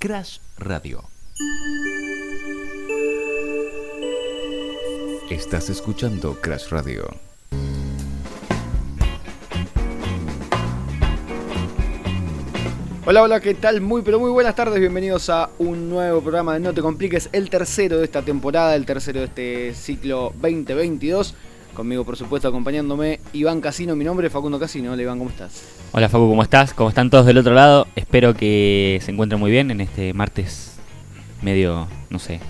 Crash Radio. Estás escuchando Crash Radio. Hola, hola, ¿qué tal? Muy, pero muy buenas tardes. Bienvenidos a un nuevo programa de No Te Compliques, el tercero de esta temporada, el tercero de este ciclo 2022. Conmigo, por supuesto, acompañándome Iván Casino. Mi nombre es Facundo Casino. Hola, Iván, ¿cómo estás? Hola Facu, ¿cómo estás? ¿Cómo están todos del otro lado? Espero que se encuentren muy bien en este martes medio, no sé,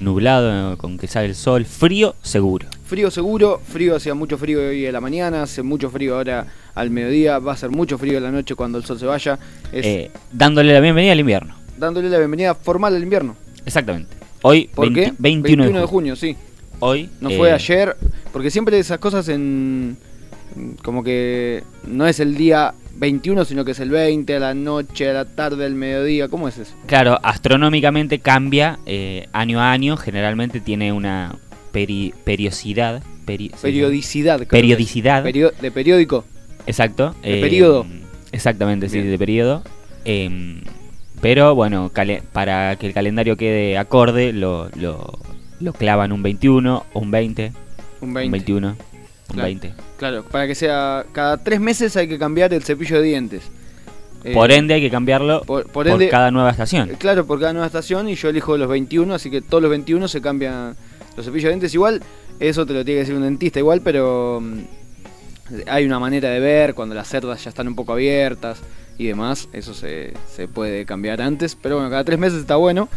nublado, con que sale el sol, frío seguro. Frío seguro, frío, hacía mucho frío hoy en la mañana, hace mucho frío ahora al mediodía, va a ser mucho frío en la noche cuando el sol se vaya. Es Eh, dándole la bienvenida al invierno. dándole la bienvenida formal al invierno. Exactamente. Hoy, ¿Por 20 qué? 21, de junio, sí. Hoy No eh, fue ayer, porque siempre esas cosas en... Como que no es el día 21, sino que es el 20, a la noche, a la tarde, al mediodía. ¿Cómo es eso? Claro, astronómicamente cambia eh, año a año. Generalmente tiene una peri- periodicidad. peri-. Periodicidad. creo. Periodicidad. Perio- de periódico. Exacto. De periodo. Exactamente, sí, de periodo. Em, pero bueno, para que el calendario quede acorde, lo, lo, lo clavan un 21 o un 20. Un 20. Un 21, un Claro. 20. Claro, para que sea... Cada tres meses hay que cambiar el cepillo de dientes. Eh, Por ende hay que cambiarlo por- por, por ende- cada nueva estación. Eh, Claro, por cada nueva estación y yo elijo los 21, así que todos los 21 se cambian los cepillos de dientes. Igual, eso te lo tiene que decir un dentista igual, pero mm, hay una manera de ver cuando las cerdas ya están un poco abiertas y demás. Eso se, se puede cambiar antes, pero bueno, cada tres meses está bueno,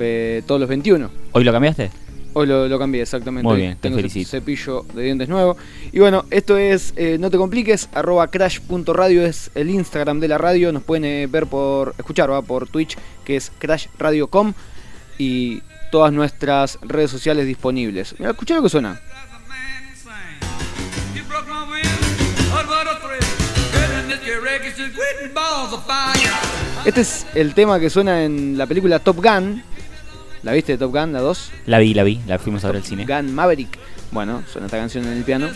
eh, todos los 21. ¿Hoy lo cambiaste? Hoy lo, lo cambié exactamente. Muy bien, te tengo felicito. cepillo de dientes nuevo. Y bueno, esto es eh, No te compliques, arroba crash.radio es el Instagram de la radio. Nos pueden eh, ver por, escuchar ¿va? por Twitch, que es crashradio.com y todas nuestras redes sociales disponibles. Mira, escuchá lo que suena. Este es el tema que suena en la película Top Gun. ¿La viste, Top Gun, la 2? La vi, la vi, la fuimos a ver al cine. Gun Maverick. Bueno, suena esta canción en el piano.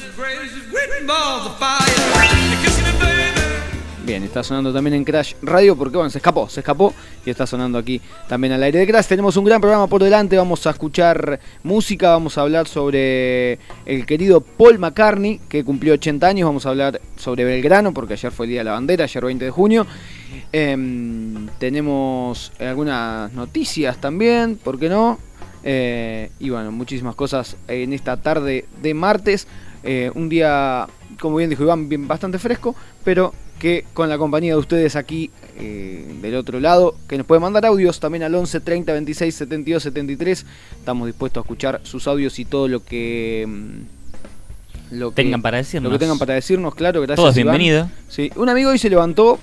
Bien, está sonando también en Crash Radio porque bueno, se escapó, se escapó y está sonando aquí también al aire de Crash. Tenemos un gran programa por delante, vamos a escuchar música, vamos a hablar sobre el querido Paul McCartney que cumplió 80 años, vamos a hablar sobre Belgrano porque ayer fue el Día de la Bandera, ayer 20 de junio. Em, tenemos algunas noticias también, ¿por qué no? Eh, y bueno, muchísimas cosas en esta tarde de martes. Eh, un día, como bien dijo Iván, bien, bastante fresco, pero que con la compañía de ustedes aquí eh, del otro lado, que nos pueden mandar audios también al 11 30 26 72 73. Estamos dispuestos a escuchar sus audios y todo lo que. mm, Lo que Tengan para decirnos. Lo que tengan para decirnos, claro, gracias. Todos bienvenidos. Sí, un amigo hoy se levantó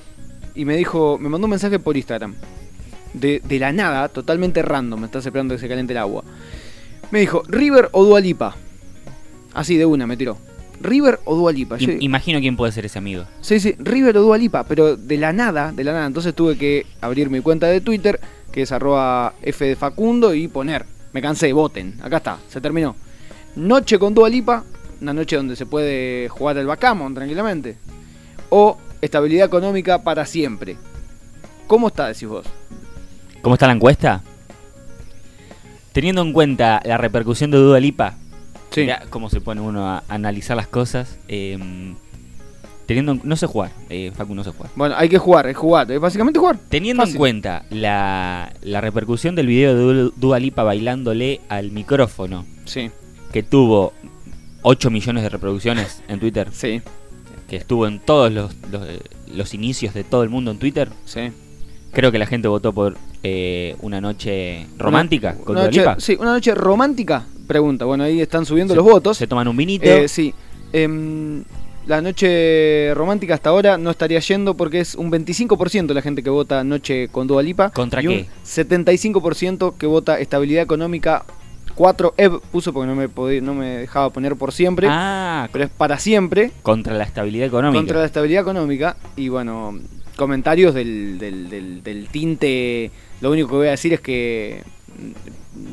y me dijo, me mandó un mensaje por Instagram. De, de la nada, totalmente random, me estás esperando que se caliente el agua. Me dijo, River o Dualipa. Así de una, me tiró. River o Dualipa. Imagino quién puede ser ese amigo. Sí, sí, River o Dualipa, pero de la nada, de la nada. Entonces tuve que abrir mi cuenta de Twitter, que es arroba F de Facundo, y poner. Me cansé, voten. Acá está, se terminó. Noche con Dualipa, una noche donde se puede jugar al backgammon tranquilamente. O estabilidad económica para siempre. ¿Cómo está, decís vos? ¿Cómo está la encuesta? Teniendo en cuenta la repercusión de Dua Lipa, Sí. mirá cómo se pone uno a analizar las cosas. eh, teniendo, en- no sé jugar, eh, Facu no sé jugar. Bueno, hay que jugar, es jugar, es básicamente jugar. Teniendo Fácil. en cuenta la, la repercusión del video de Du- Dua Lipa bailándole al micrófono, Sí, que tuvo 8 millones de reproducciones en Twitter, sí, que estuvo en todos los, los, los inicios de todo el mundo en Twitter, sí. creo que la gente votó por eh, una noche romántica Una- con una noche-. Sí, una noche romántica, pregunta. Bueno, ahí están subiendo Se- los votos. Se toman un vinito. Eh, sí. Em, la noche romántica hasta ahora no estaría yendo porque es un 25% la gente que vota noche con Dua Lipa. ¿Contra y qué? un 75% que vota estabilidad económica. 4 Ev puso porque no me, podía- no me dejaba poner por siempre. ah, Pero es para siempre contra la estabilidad económica. contra la estabilidad económica. Y bueno, comentarios del, del, del- del tinte. Lo único que voy a decir es que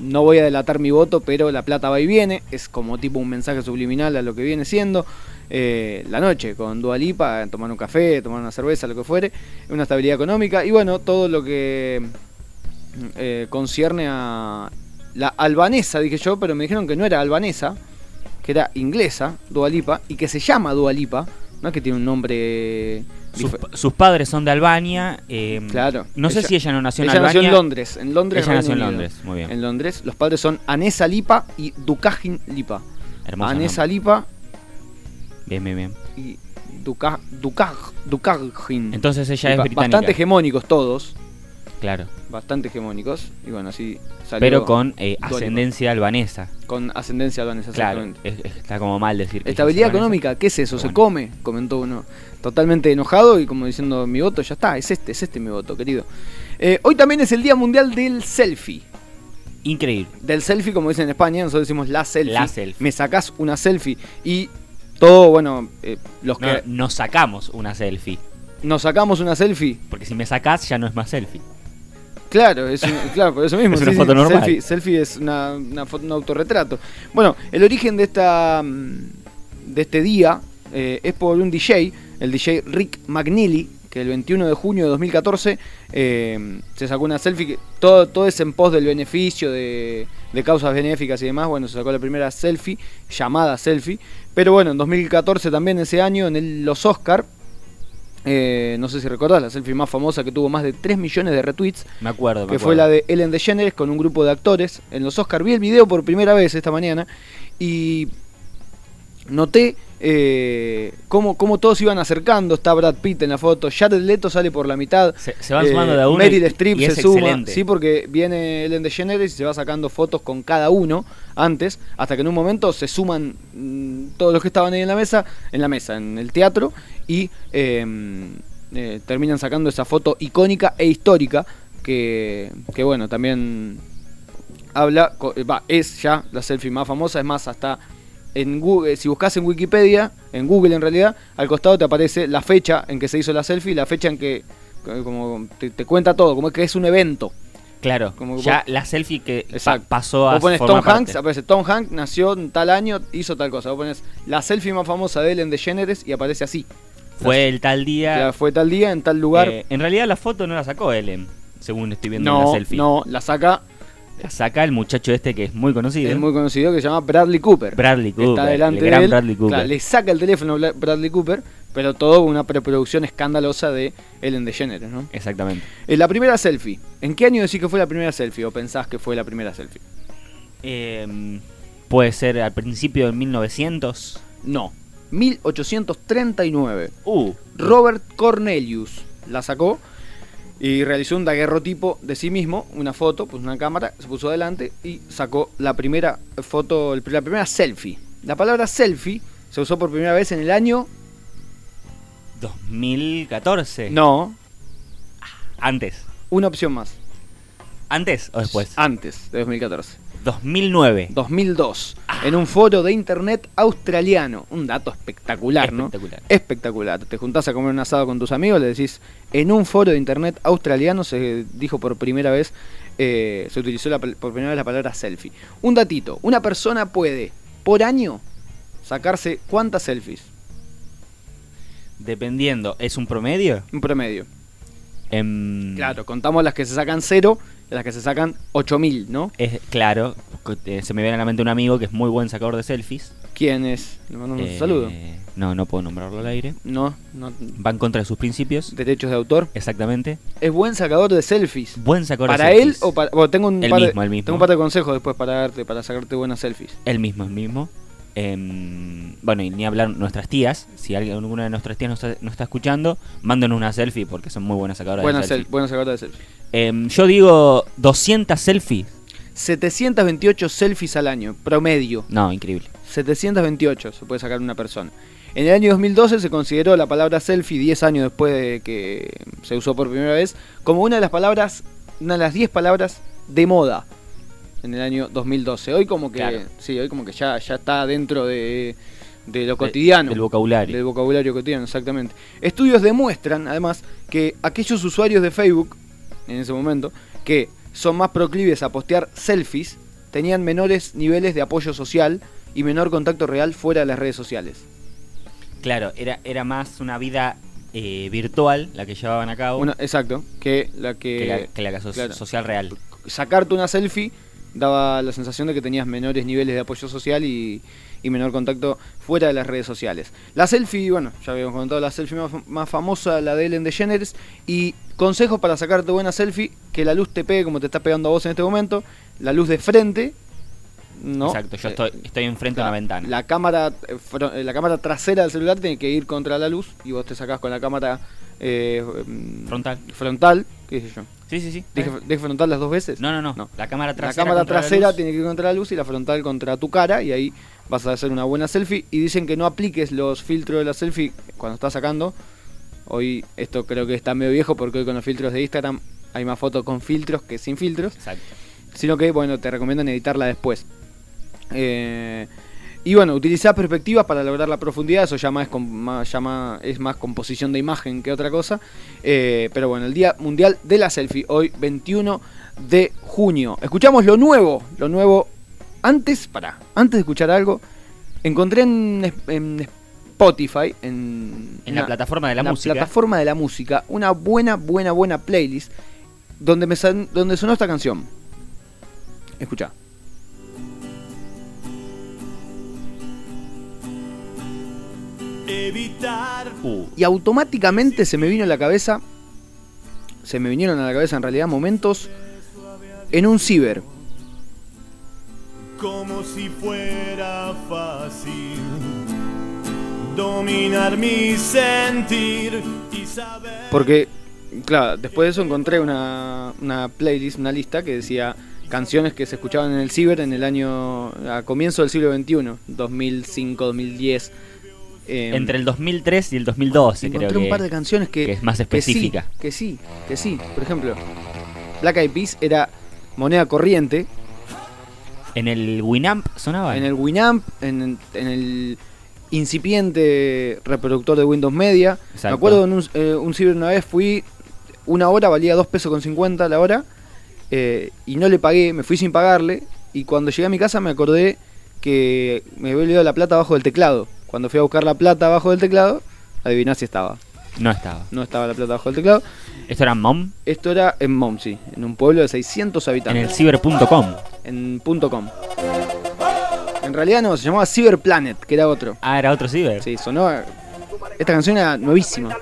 no voy a delatar mi voto, pero la plata va y viene. Es como tipo un mensaje subliminal a lo que viene siendo. eh, la noche con Dualipa, tomar un café, tomar una cerveza, lo que fuere, una estabilidad económica y bueno, todo lo que eh, concierne a la albanesa, dije yo, pero me dijeron que no era albanesa, que era inglesa, Dualipa, y que se llama Dualipa, no es que tiene un nombre... Sus, padres son de Albania. eh, Claro. No sé Ella- si ella no nació en Ella Albania. nació en Londres, en Londres. Ella nació en. Londres, muy bien. En Londres, los padres son Anesa Lipa y Dukajin Lipa. Hermoso Anesa nombre. Lipa Bien, bien, bien. y Duka, Dukaj, Dukajin. Entonces ella es británica. Bastante hegemónicos todos, Claro. bastante hegemónicos. Y bueno, así salió Pero con eh, ascendencia albanesa. con ascendencia albanesa. Claro. exactamente. es- es- está como mal decir. que Estabilidad económica, ¿qué es eso? ¿Se come? Comentó uno. Totalmente enojado y como diciendo, mi voto ya está, es este, es este mi voto, querido. Eh, hoy también es el Día Mundial del Selfie. Increíble. Del selfie, como dicen en España, nosotros decimos la selfie. La selfie. Me sacás una selfie y todo, bueno, eh, los No, que nos sacamos una selfie. nos sacamos una selfie, Porque si me sacás ya no es más selfie. Claro, es un- claro, por eso mismo. Es una foto normal. Selfie, selfie es una, una foto, un autorretrato. Bueno, el origen de esta mm, de este día eh, es por un DJ, el DJ Rick McNeely, que el 21 de junio de 2014 eh, se sacó una selfie, que todo, todo es en pos del beneficio, de, de causas benéficas y demás. Bueno, se sacó la primera selfie, llamada selfie. Pero bueno, en 2014 también ese año, en el- los Oscar, eh, no sé si recordás, la selfie más famosa que tuvo más de 3 millones de retweets, Me acuerdo. me que fue la de Ellen DeGeneres con un grupo de actores en los Oscar. Vi el video por primera vez esta mañana y noté eh, cómo, cómo todos iban acercando. Está Brad Pitt en la foto, Jared Leto sale por la mitad. Se, se van eh, sumando de a uno. Meryl Streep se suma, excelente. sí, porque viene Ellen DeGeneres y se va sacando fotos con cada uno antes, hasta que en un momento se suman mm, todos los que estaban ahí en la mesa, en la mesa, en el teatro, y eh, eh, terminan sacando esa foto icónica e histórica que, que bueno, también habla, eh, va, es ya la selfie más famosa, es más, hasta en Google, si buscas en Wikipedia, en Google en realidad, al costado te aparece la fecha en que se hizo la selfie, la fecha en que eh, como te, te cuenta todo, como que es un evento. Claro. Como que ya vos- la selfie que pa- pasó a Vos pones Tom Hanks, aparece Tom Hanks, nació en tal año, hizo tal cosa. Vos pones la selfie más famosa de Ellen DeGeneres y aparece así. Fue el tal día. Fue tal día, en tal lugar. eh, en realidad la foto no la sacó Ellen, según estoy viendo en la selfie. no, la saca, La saca el muchacho este que es muy conocido. es muy conocido, que se llama Bradley Cooper. Bradley Cooper. Está delante el de él. Bradley Cooper. Claro, le saca el teléfono a Bradley Cooper, pero todo una preproducción escandalosa de Ellen DeGeneres, ¿no? Exactamente. Eh, la primera selfie. ¿En qué año decís que fue la primera selfie o pensás que fue la primera selfie? Eh, puede ser al principio de 1900. No. 1839. Uh, Robert Cornelius la sacó y realizó un daguerrotipo de sí mismo, una foto, pues una cámara, se puso adelante y sacó la primera foto, la primera selfie. La palabra selfie se usó por primera vez en el año... 2014. No, Antes. una opción más. ¿Antes o después? Antes de 2014. 2009. 2002. En un foro de internet australiano. Un dato espectacular, ¿no? Espectacular. Te juntás a comer un asado con tus amigos, le decís, en un foro de internet australiano se dijo por primera vez, eh, se utilizó la por primera vez la palabra selfie. Un datito, una persona puede, por año, sacarse cuántas selfies? Dependiendo, ¿es un promedio? Un promedio. Em, Claro, contamos las que se sacan cero las que se sacan 8000, ¿no? Es, claro, eh, se me viene a la mente un amigo que es muy buen sacador de selfies. ¿Quién es? Le mando un Eh, saludo. No, no puedo nombrarlo al aire. No, no. Va en contra de sus principios. Derechos de autor. Exactamente. Es buen sacador de selfies. Buen sacador ¿Para de él selfies. o para.? Bueno, tengo un, El par de, mismo, el mismo. tengo un par de consejos después para darte, para sacarte buenas selfies. El mismo, el mismo. Em, bueno, y ni hablar nuestras tías. Si alguna de nuestras tías nos está, nos está escuchando, mándenos una selfie porque son muy buenas sacadoras Buenas de sel, selfies. buenas sacadoras de selfies. Em, yo digo 200 selfies. 728 selfies al año, promedio. No, increíble. 728 se puede sacar una persona. En el año 2012 se consideró la palabra selfie, 10 años después de que se usó por primera vez, como una de las palabras, una de las 10 palabras de moda en el año 2012. Hoy como que, Claro. sí, hoy como que ya, ya está dentro de, de lo cotidiano. Del vocabulario. Del vocabulario cotidiano, exactamente. Estudios demuestran, además, que aquellos usuarios de Facebook, en ese momento, que son más proclives a postear selfies, tenían menores niveles de apoyo social y menor contacto real fuera de las redes sociales. Claro, era, era más una vida eh, virtual, la que llevaban a cabo, Una- exacto, que la que, que la, que la so- claro. social real. sacarte una selfie daba la sensación de que tenías menores niveles de apoyo social y, menor contacto fuera de las redes sociales. La selfie, bueno, ya habíamos comentado la selfie más, más famosa, la de Ellen DeGeneres, y consejos para sacarte buena selfie, que la luz te pegue como te está pegando a vos en este momento, la luz de frente, ¿no? Exacto, yo Eh, estoy, estoy enfrente de una ventana. La cámara, eh, eh, la cámara trasera del celular tiene que ir contra la luz y vos te sacás con la cámara eh, mm, Frontal. frontal, qué sé yo. Sí, sí, sí. ¿Dije, dije frontal las dos veces? No, no, no, No. La cámara La trasera. cámara la trasera luz. tiene que ir contra la luz y la frontal contra tu cara y ahí vas a hacer una buena selfie. Y dicen que no apliques los filtros de la selfie cuando estás sacando. Hoy esto creo que está medio viejo porque hoy con los filtros de Instagram hay más fotos con filtros que sin filtros. Exacto. Sino que, bueno, te recomiendan editarla después. Eh, y bueno, utilizar perspectivas para lograr la profundidad, eso ya más es, más, ya más- es más composición de imagen que otra cosa. Eh, pero bueno, el Día Mundial de la Selfie, hoy 21 de junio. Escuchamos lo nuevo, lo nuevo. Antes, para, antes de escuchar algo, encontré en, en Spotify, en, En la plataforma de la música. plataforma de la música, una buena, buena, buena playlist donde, me donde sonó esta canción. Escucha. Evitar Uh, Y automáticamente se me vino a la cabeza, se me vinieron a la cabeza en realidad momentos en un ciber. como si fuera fácil dominar mi sentir y saber. Porque, claro, después de eso encontré una, una playlist, una lista que decía canciones que se escuchaban en el ciber en el año, a comienzo del siglo XXI, 2005, 2010. Eh, entre el 2003 y el 2012, encontré creo un que. par de canciones que, que es más que específica. sí, que sí, que sí. Por ejemplo, Black Eyed Peas era moneda corriente En el Winamp sonaba. en el Winamp, en, en el incipiente reproductor de Windows Media. Exacto. Me acuerdo en un, eh, un ciber una vez fui, una hora valía 2 pesos con 50 la hora, eh, y no le pagué, me fui sin pagarle, y cuando llegué a mi casa me acordé que me había olvidado la plata abajo del teclado. Cuando fui a buscar la plata abajo del teclado, adiviná si estaba. No estaba. No estaba la plata abajo del teclado. Esto era Mom Esto era en Momsey, en un pueblo de 600 en habitantes. el ciber.com. en punto .com. En realidad no, se llamaba Cyberplanet, que era otro. Ah, era otro ciber. Sí, sonó. Esta canción era nuevísima.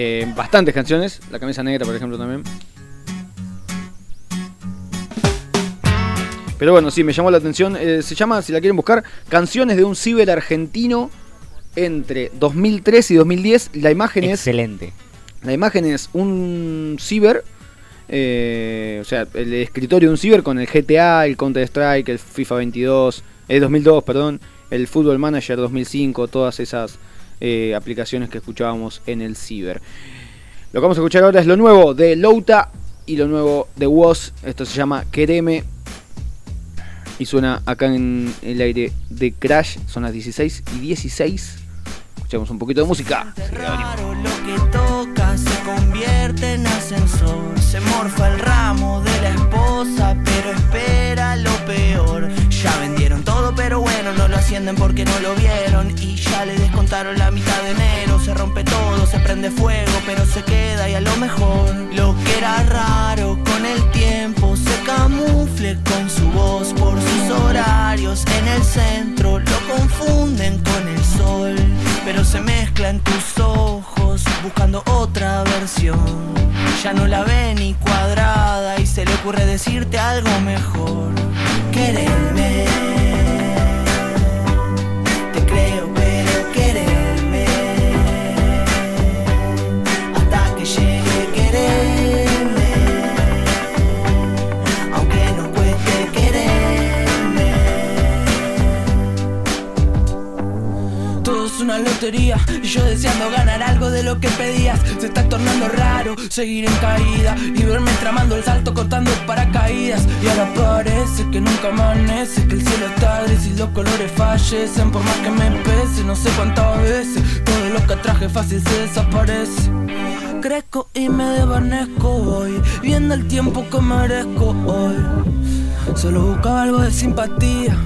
Eh, bastantes canciones. La camisa negra, por ejemplo, también. Pero bueno, sí, me llamó la atención. Eh, se llama, si la quieren buscar, Canciones de un ciber argentino entre 2003 y 2010. La imagen es Excelente. La imagen es un ciber, eh, o sea, el escritorio de un ciber con el GTA, el Counter Strike, el FIFA 22, el 2002, perdón, el Football Manager 2005, todas esas eh, aplicaciones que escuchábamos en el ciber. Lo que vamos a escuchar ahora es lo nuevo de Louta y lo nuevo de Woz. Esto se llama Quereme. Y suena acá en el aire de Crash. Son las 16 y 16. Escuchamos un poquito de música. Raro lo que toca se convierte en ascensor. Se morfa el ramo de la esposa, pero espera lo peor. Ya vendieron todo, pero no lo ascienden porque no lo vieron. Y ya le descontaron la mitad de enero. Se rompe todo, se prende fuego, pero se queda y a lo mejor. Lo que era raro con el tiempo se camufle con su voz por sus horarios. En el centro lo confunden con el sol, pero se mezcla en tus ojos buscando otra versión. Ya no la ve ni cuadrada y se le ocurre decirte algo mejor. Quererme, y yo deseando ganar algo de lo que pedías. Se está tornando raro seguir en caída y verme tramando el salto cortando paracaídas. Y ahora parece que nunca amanece, que el cielo está gris y los colores fallecen. Por más que me pese, no sé cuántas veces todo lo que traje fácil se desaparece. crezco y me desvanezco hoy, viendo el tiempo que merezco hoy. Solo buscaba algo de simpatía.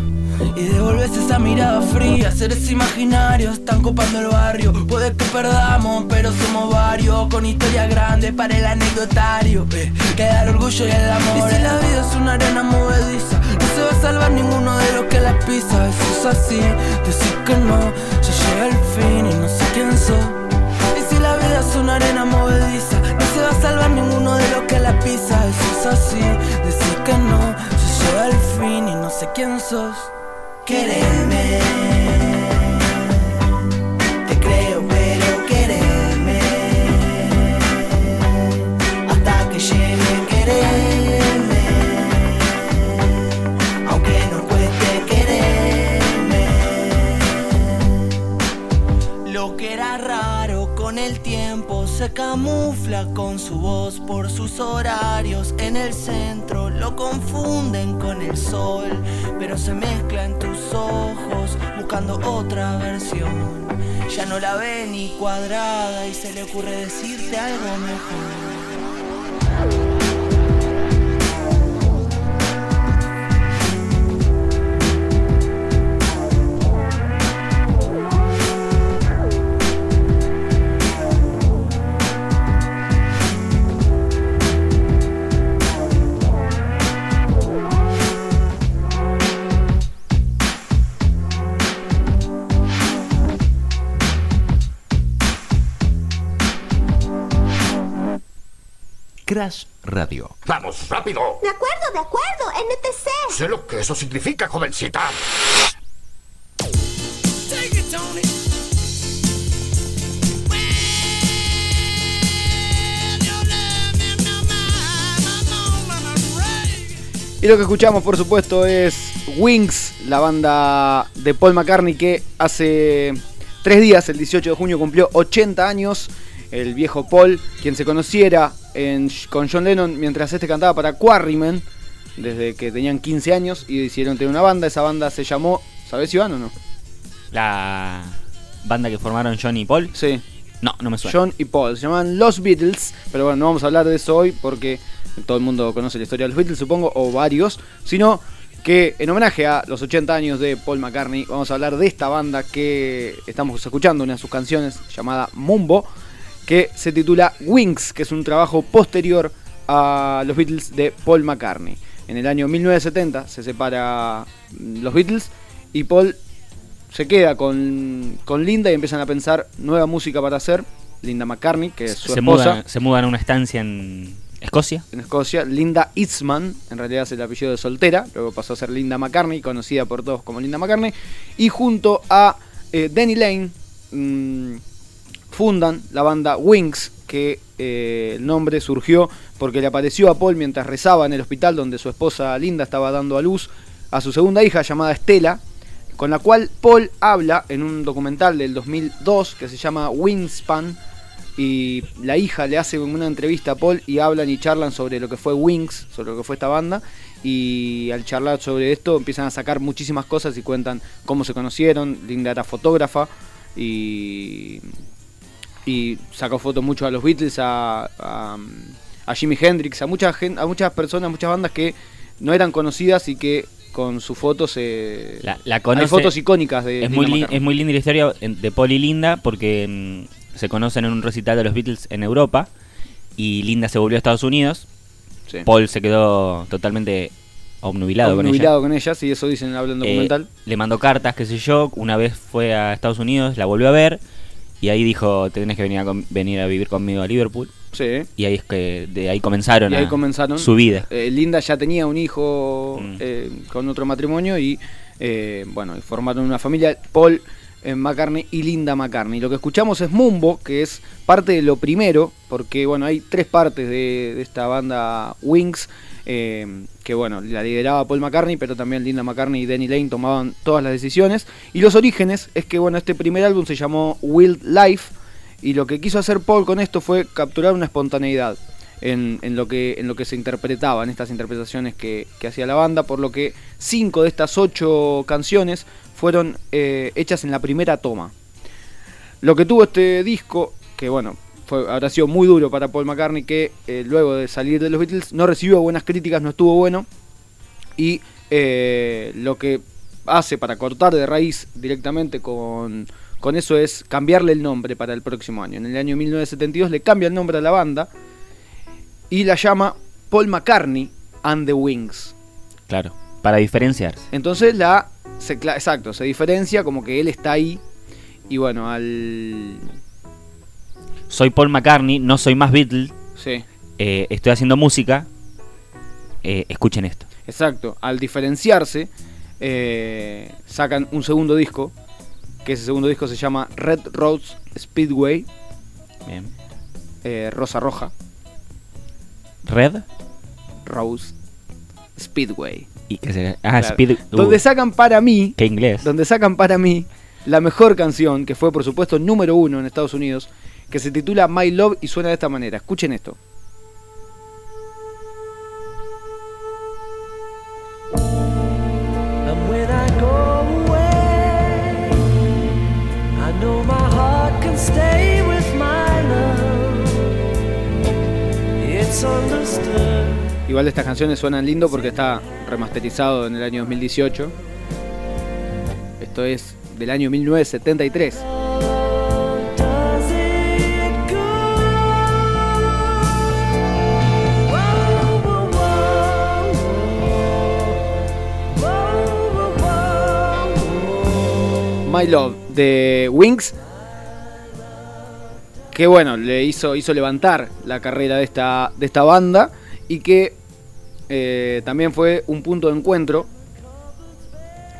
Y devolves esa mirada fría, seres imaginarios están copando el barrio. Puede que perdamos, pero somos varios, con historias grandes para el anecdotario. Eh, queda el orgullo y el amor. Y si la vida es una arena movediza, no se va a salvar ninguno de los que la pisa. Eso es así, decir que no, ya llega el fin y no sé quién sos. Y si la vida es una arena movediza, no se va a salvar ninguno de los que la pisa. Eso es así, decir que no, ya llega el fin y no sé quién sos. Quererme, se camufla con su voz por sus horarios en el centro, lo confunden con el sol, pero se mezcla en tus ojos buscando otra versión. Ya no la ve ni cuadrada y se le ocurre decirte algo mejor. Radio. Vamos, rápido. De acuerdo, de acuerdo, NTC. Sé lo que eso significa, jovencita. Y lo que escuchamos, por supuesto, es Wings, la banda de Paul McCartney que hace tres días, el 18 de junio, cumplió 80 años. El viejo Paul, quien se conociera en- con John Lennon mientras este cantaba para Quarrymen, desde que tenían 15 años y decidieron tener una banda. Esa banda se llamó, ¿sabes Iván o no? La banda que formaron John y Paul. Sí, No, no me suena. John y Paul. Se llaman Los Beatles, pero bueno, no vamos a hablar de eso hoy porque todo el mundo conoce la historia de los Beatles, supongo, o varios, sino que en homenaje a los 80 años de Paul McCartney, vamos a hablar de esta banda que estamos escuchando, una de sus canciones llamada Mumbo, que se titula Wings, que es un trabajo posterior a los Beatles de Paul McCartney. En el año 1970 se separa mm, los Beatles y Paul se queda con, con Linda y empiezan a pensar nueva música para hacer. Linda McCartney, que es su se, esposa mudan, se mudan a una estancia en Escocia. en Escocia. Linda Eastman, en realidad es el apellido de soltera, luego pasó a ser Linda McCartney, conocida por todos como Linda McCartney. Y junto a eh, Danny Lane mm, fundan la banda Wings, que eh, el nombre surgió porque le apareció a Paul mientras rezaba en el hospital donde su esposa Linda estaba dando a luz a su segunda hija llamada Estela, con la cual Paul habla en un documental del 2002 que se llama Wingspan. Y la hija le hace una entrevista a Paul y hablan y charlan sobre lo que fue Wings, sobre lo que fue esta banda. Y al charlar sobre esto empiezan a sacar muchísimas cosas y cuentan cómo se conocieron. Linda era fotógrafa y, y sacó fotos mucho a los Beatles, a, a, a Jimi Hendrix, a, mucha a muchas personas, muchas bandas que no eran conocidas y que con sus fotos se... La, la Hay fotos icónicas de es, muy McCartney. es muy linda la historia de Paul y Linda porque mm, se conocen en un recital de los Beatles en Europa y Linda se volvió a Estados Unidos. Sí. Paul se quedó totalmente obnubilado con ella. Obnubilado con ellas, y eso dicen hablan Eh, documental. le mandó cartas, qué sé yo. Una vez fue a Estados Unidos, la volvió a ver y ahí dijo: Tenés que venir a, venir a vivir conmigo a Liverpool. Sí. Y ahí es que de ahí comenzaron, Y ahí a- comenzaron. su vida. Eh, Linda ya tenía un hijo Mm. eh, con otro matrimonio y eh, bueno, formaron una familia, Paul eh, McCartney y Linda McCartney. Lo que escuchamos es Mumbo, que es parte de lo primero, porque bueno, hay tres partes de, de esta banda Wings, eh, que bueno, la lideraba Paul McCartney, pero también Linda McCartney y Danny Lane tomaban todas las decisiones. Y los orígenes es que bueno, este primer álbum se llamó Wild Life, y lo que quiso hacer Paul con esto fue capturar una espontaneidad en, lo, que, en lo que se interpretaba, en estas interpretaciones que, que hacía la banda, por lo que cinco de estas ocho canciones fueron eh, hechas en la primera toma. Lo que tuvo este disco, que bueno, fue, habrá sido muy duro para Paul McCartney que eh, luego de salir de los Beatles no recibió buenas críticas, no estuvo bueno. Y eh, lo que hace para cortar de raíz directamente con, con eso es cambiarle el nombre para el próximo año. En el año 1972 le cambia el nombre a la banda y la llama Paul McCartney and the Wings. Claro, para diferenciarse. Entonces la se, exacto, se diferencia como que él está ahí y bueno, al Soy Paul McCartney, no soy más Beatle, sí, eh, estoy haciendo música. eh, escuchen esto. exacto, al diferenciarse eh, sacan un segundo disco, que ese segundo disco se llama Red Rose Speedway, Bien. Rosa Roja, Red Rose Speedway. y que se ah Claro. Speed. uh, Donde sacan para mí, qué inglés. donde sacan para mí la mejor canción, que fue por supuesto número uno en Estados Unidos, que se titula My Love y suena de esta manera. Escuchen esto. Igual estas canciones suenan lindo porque está remasterizado en el año 2018. Esto es del año 1973. My Love de Wings. Que bueno, le hizo, hizo levantar la carrera de esta, de esta banda. Y que eh, también fue un punto de encuentro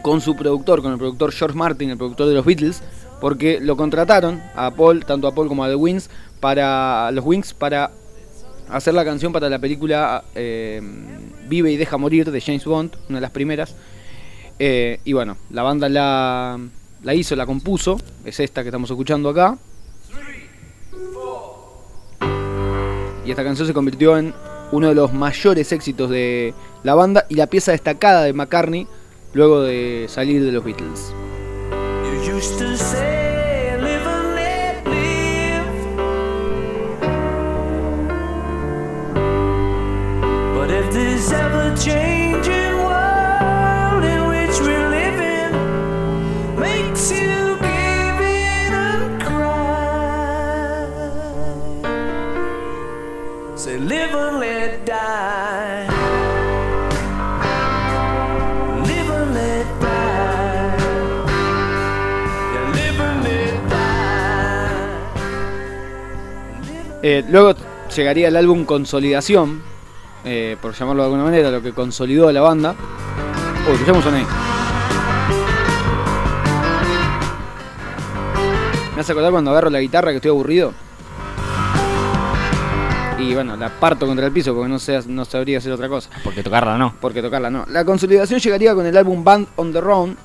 con su productor, con el productor George Martin, el productor de los Beatles. Porque lo contrataron a Paul, tanto a Paul como a The Wings, para los Wings para hacer la canción para la película eh, Vive y deja morir de James Bond, una de las primeras. Eh, y bueno, la banda la, la hizo, la compuso, es esta que estamos escuchando acá. Y esta canción se convirtió en uno de los mayores éxitos de la banda y la pieza destacada de McCartney luego de salir de los Beatles. Eh, luego llegaría el álbum Consolidación, eh, por llamarlo de alguna manera, lo que consolidó a la banda. Uy, escuchamos un ahí. Me hace acordar cuando agarro la guitarra que estoy aburrido. Y bueno, la parto contra el piso porque no, sé, no sabría hacer otra cosa. Porque tocarla no. Porque tocarla no. La consolidación llegaría con el álbum Band on the Run,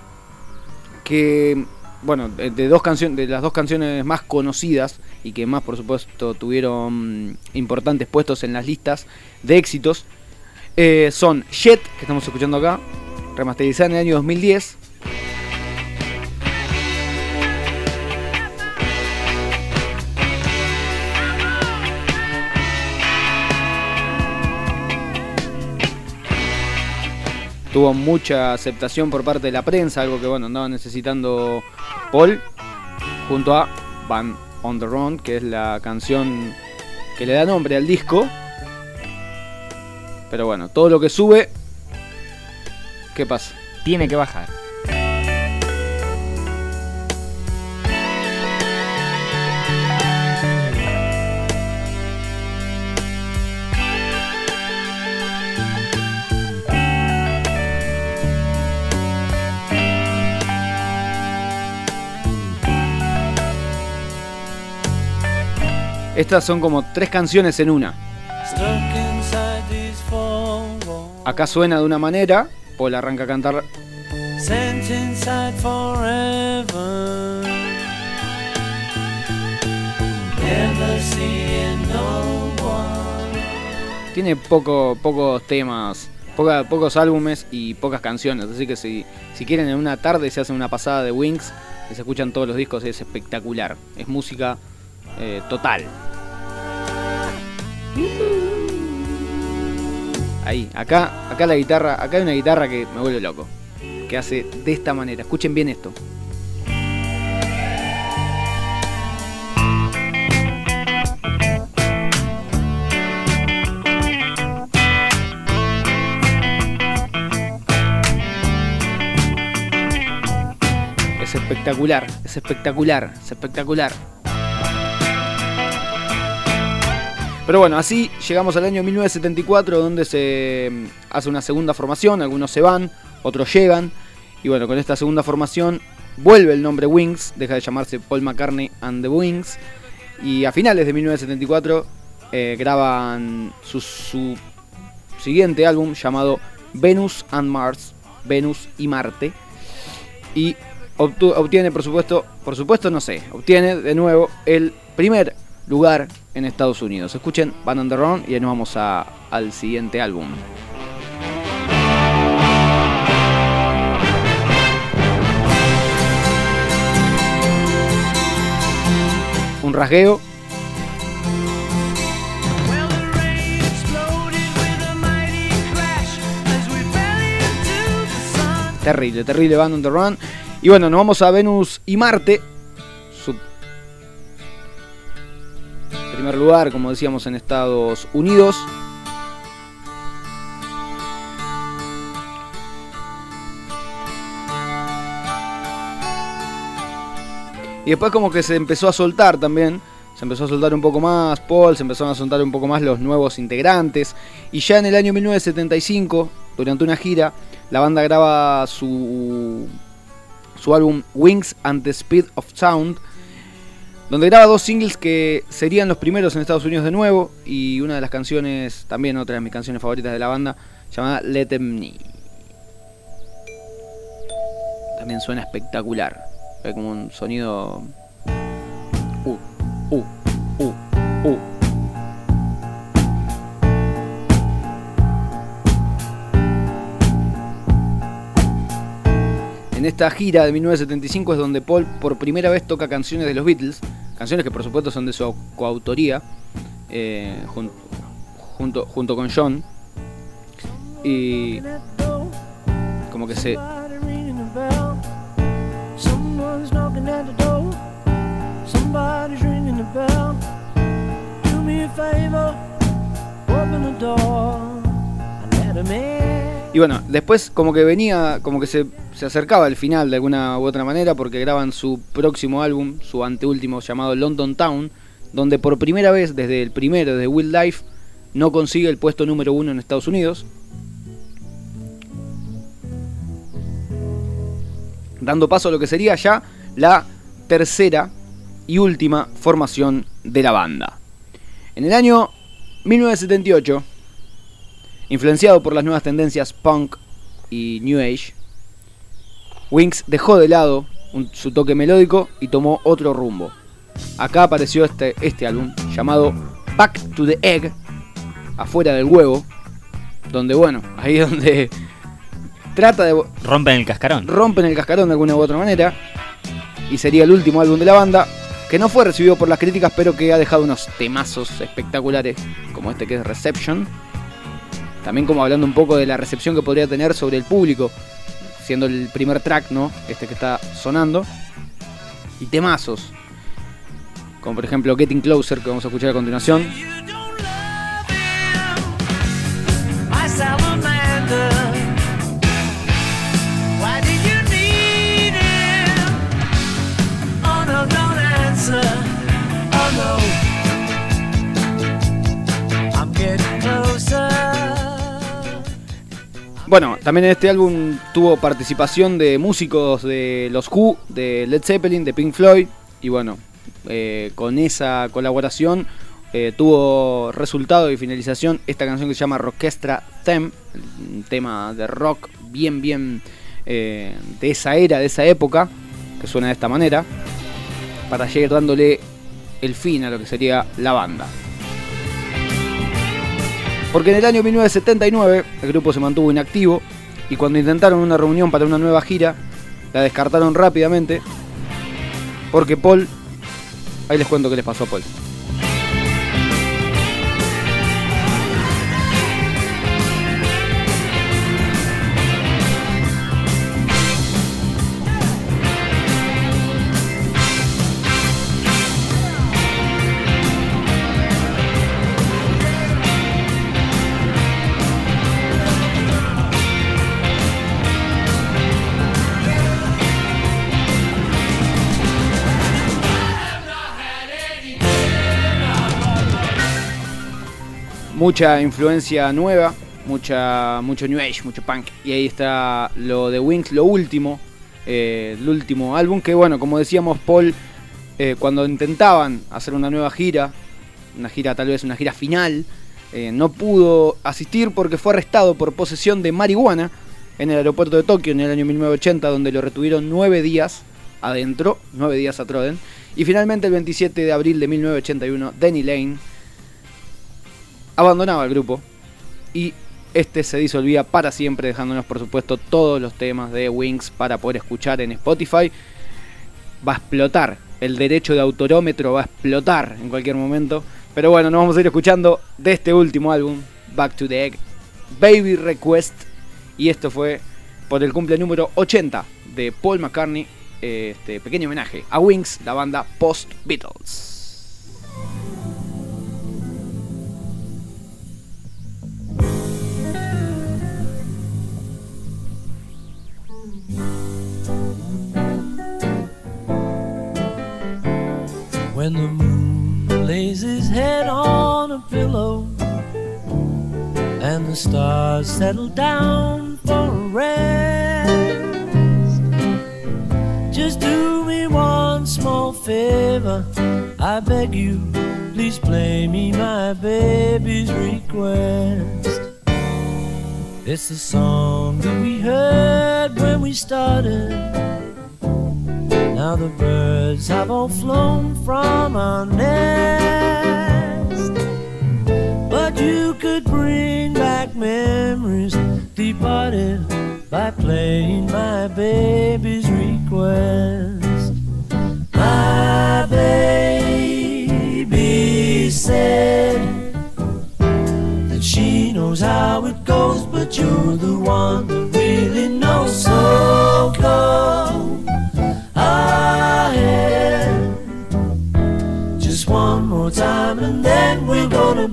que, bueno, de dos canciones, de las dos canciones más conocidas y que más, por supuesto, tuvieron mm, importantes puestos en las listas de éxitos, eh, son Jet, que estamos escuchando acá, remasterizada en el año 2010. Tuvo mucha aceptación por parte de la prensa, algo que bueno andaba necesitando Paul, junto a Van on the Run, que es la canción que le da nombre al disco. Pero bueno, todo lo que sube, ¿qué pasa? Tiene que bajar. Estas son como tres canciones en una. Acá suena de una manera, Paul arranca a cantar. Tiene poco, pocos temas, poca- pocos álbumes y pocas canciones. Así que si, si quieren en una tarde se hacen una pasada de Wings, y se escuchan todos los discos, es espectacular. Es música eh, total. Ahí, acá, acá la guitarra, acá hay una guitarra que me vuelve loco. Que hace de esta manera. Escuchen bien esto. Es espectacular, es espectacular, es espectacular. Pero bueno, así llegamos al año 1974 donde se mm, hace una segunda formación, algunos se van, otros llegan. Y bueno, con esta segunda formación vuelve el nombre Wings, deja de llamarse Paul McCartney and the Wings. Y a finales de 1974 eh, graban su, su siguiente álbum llamado Venus and Mars, Venus y Marte. Y obtiene, por supuesto, por supuesto, no sé, obtiene de nuevo el primer lugar en Estados Unidos. Escuchen Van on the Run y ahí nos vamos a- al siguiente álbum. Un rasgueo. Terrible, terrible Band on the Run. Y bueno, nos vamos a Venus y Marte. Primer lugar, como decíamos, en Estados Unidos. Y después como que se empezó a soltar también. Se empezó a soltar un poco más Paul, se empezaron a soltar un poco más los nuevos integrantes. Y ya en el año 1975, durante una gira, la banda graba su, su álbum Wings and the Speed of Sound, donde graba dos singles que serían los primeros en Estados Unidos de nuevo, y una de las canciones, también otra de mis canciones favoritas de la banda, llamada Let Them. También suena espectacular. Hay como un sonido... Uh, uh, uh, uh. En esta gira de 1975 es donde Paul por primera vez toca canciones de los Beatles, canciones que por supuesto son de su coautoría, eh, jun- junto, junto con John. Y como que se. Y bueno, después como que venía, como que se, se acercaba al final de alguna u otra manera porque graban su próximo álbum, su anteúltimo llamado London Town, donde por primera vez desde el primero de Will Life no consigue el puesto número uno en Estados Unidos. Dando paso a lo que sería ya la tercera y última formación de la banda. En el año 1978, Influenciado por las nuevas tendencias punk y new age, Wings dejó de lado un- su toque melódico y tomó otro rumbo. Acá apareció este, este álbum llamado Back to the Egg, afuera del huevo, donde bueno, ahí es donde trata de Rompen el cascarón. rompen el cascarón de alguna u otra manera y sería el último álbum de la banda que no fue recibido por las críticas pero que ha dejado unos temazos espectaculares como este que es Reception también como hablando un poco de la recepción que podría tener sobre el público siendo el primer track no este que está sonando. Y temazos como por ejemplo Getting Closer que vamos a escuchar a continuación Bueno, también en este álbum tuvo participación de músicos de los Who, de Led Zeppelin, de Pink Floyd. Y bueno, eh, con esa colaboración eh, tuvo resultado y finalización esta canción que se llama Rockestra Theme, un tema de rock bien, bien eh, de esa era, de esa época, que suena de esta manera, para llegar dándole el fin a lo que sería la banda. Porque en el año 1979 el grupo se mantuvo inactivo y cuando intentaron una reunión para una nueva gira, la descartaron rápidamente porque Paul... Ahí les cuento qué les pasó a Paul. Mucha influencia nueva, mucha, mucho New Age, mucho punk. Y ahí está lo de Wings, lo último, eh, el último álbum que bueno, como decíamos Paul, eh, cuando intentaban hacer una nueva gira, una gira tal vez una gira final, eh, no pudo asistir porque fue arrestado por posesión de marihuana en el aeropuerto de Tokio en el año 1980, donde lo retuvieron nueve días adentro, nueve días a Troden. Y finalmente el 27 de abril de 1981, Danny Lane abandonaba el grupo y este se disolvía para siempre, dejándonos por supuesto todos los temas de Wings para poder escuchar en Spotify. Va a explotar, el derecho de autorómetro va a explotar en cualquier momento. Pero bueno, nos vamos a ir escuchando de este último álbum, Back to the Egg, Baby Request. Y esto fue por el cumple número 80 de Paul McCartney, este pequeño homenaje a Wings, la banda post When the moon lays his head on a pillow and the stars settle down for a rest, just do me one small favor. I beg you, please play me my baby's request. It's the song that we heard when we started. Now the birds have all flown from our nest. But you could bring back memories departed by playing my baby's request. My baby said that she knows how it goes, but you're the one that really knows. To.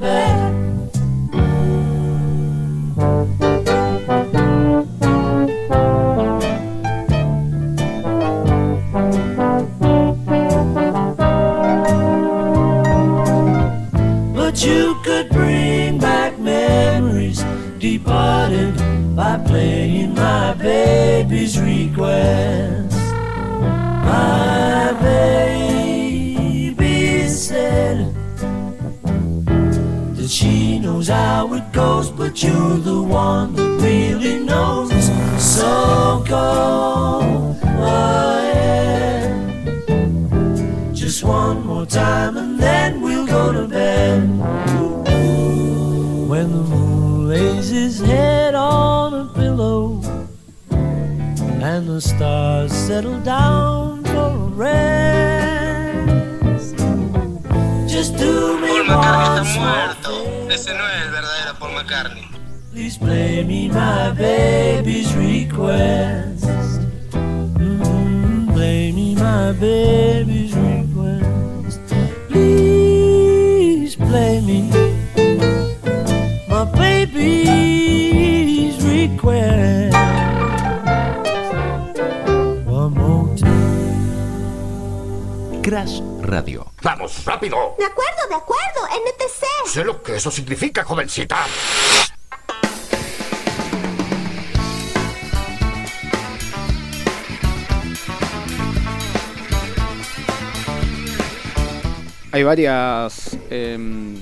But you could bring back memories departed by playing my baby's request. My baby knows how it goes, but you're the one that really knows. So go ahead, just one more time, and then we'll go to bed. When the moon lays his head on a pillow and the stars settle down for a rest. Just do me one small muerto. Ese no es el verdadero Paul McCartney. Please play me my baby's request. Mm, play me my baby's request. Please play me my baby's request. Crash Radio. Vamos, rápido. De acuerdo, de acuerdo, NTC. Sé lo que eso significa, jovencita. Hay varias em,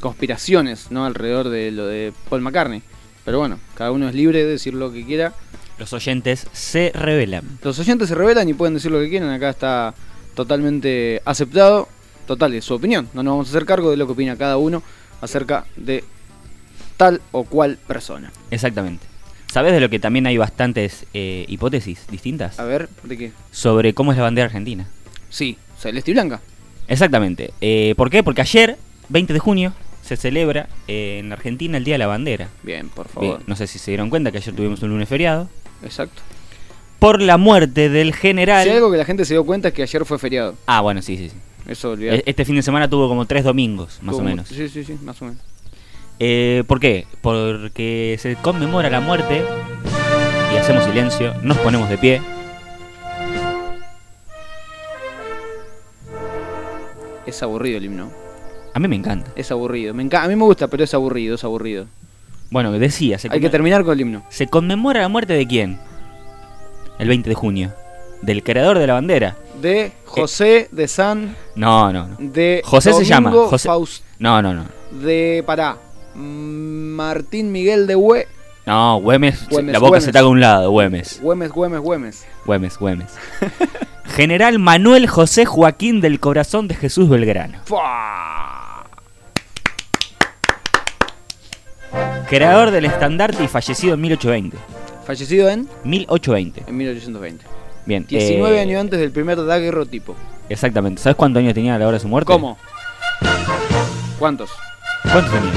conspiraciones ¿no? alrededor de lo de Paul McCartney. Pero bueno, cada uno es libre de decir lo que quiera. Los oyentes se revelan. Los oyentes se revelan y pueden decir lo que quieran. Acá está totalmente aceptado. Total, es su opinión. No nos vamos a hacer cargo de lo que opina cada uno acerca de tal o cual persona. Exactamente. ¿Sabes de lo que también hay bastantes eh, hipótesis distintas? A ver, ¿de qué? Sobre cómo es la bandera argentina. Sí, celeste y blanca. Exactamente. Eh, ¿Por qué? Porque ayer, 20 de junio, se celebra eh, en Argentina el Día de la Bandera. Bien, por Bien, favor. no sé si se dieron cuenta que ayer tuvimos un lunes feriado. Exacto. Por la muerte del general. Si hay algo que la gente se dio cuenta es que ayer fue feriado. Ah, bueno, sí, sí, sí. Eso olvidate. E- Este fin de semana tuvo como tres domingos, más Tuvo o menos. Sí, sí, sí, más o menos. Eh, ¿Por qué? Porque se conmemora la muerte y hacemos silencio, nos ponemos de pie. Es aburrido el himno. A mí me encanta. Es aburrido. Me enca- a mí me gusta, pero es aburrido, es aburrido. Bueno, decía, se, Hay que terminar con el himno. se conmemora la muerte de quién? El 20 de junio. Del creador de la bandera. De José de San. No, no, no. De José se llama. José... Faust- No, no, no. de. Pará. Martín Miguel de Hue. No, Güemes, Güemes, la boca Güemes. se está a un lado, Güemes. Güemes, Güemes, Güemes. Güemes, Güemes. General Manuel José Joaquín del Corazón de Jesús Belgrano. Fua. Creador del estandarte y fallecido en 1820. Fallecido en. 1820. En 1820. Bien. 19 eh, años antes del primer daguerrotipo. Exactamente. ¿Sabes cuántos años tenía a la hora de su muerte? ¿Cómo? ¿Cuántos? ¿Cuántos tenía?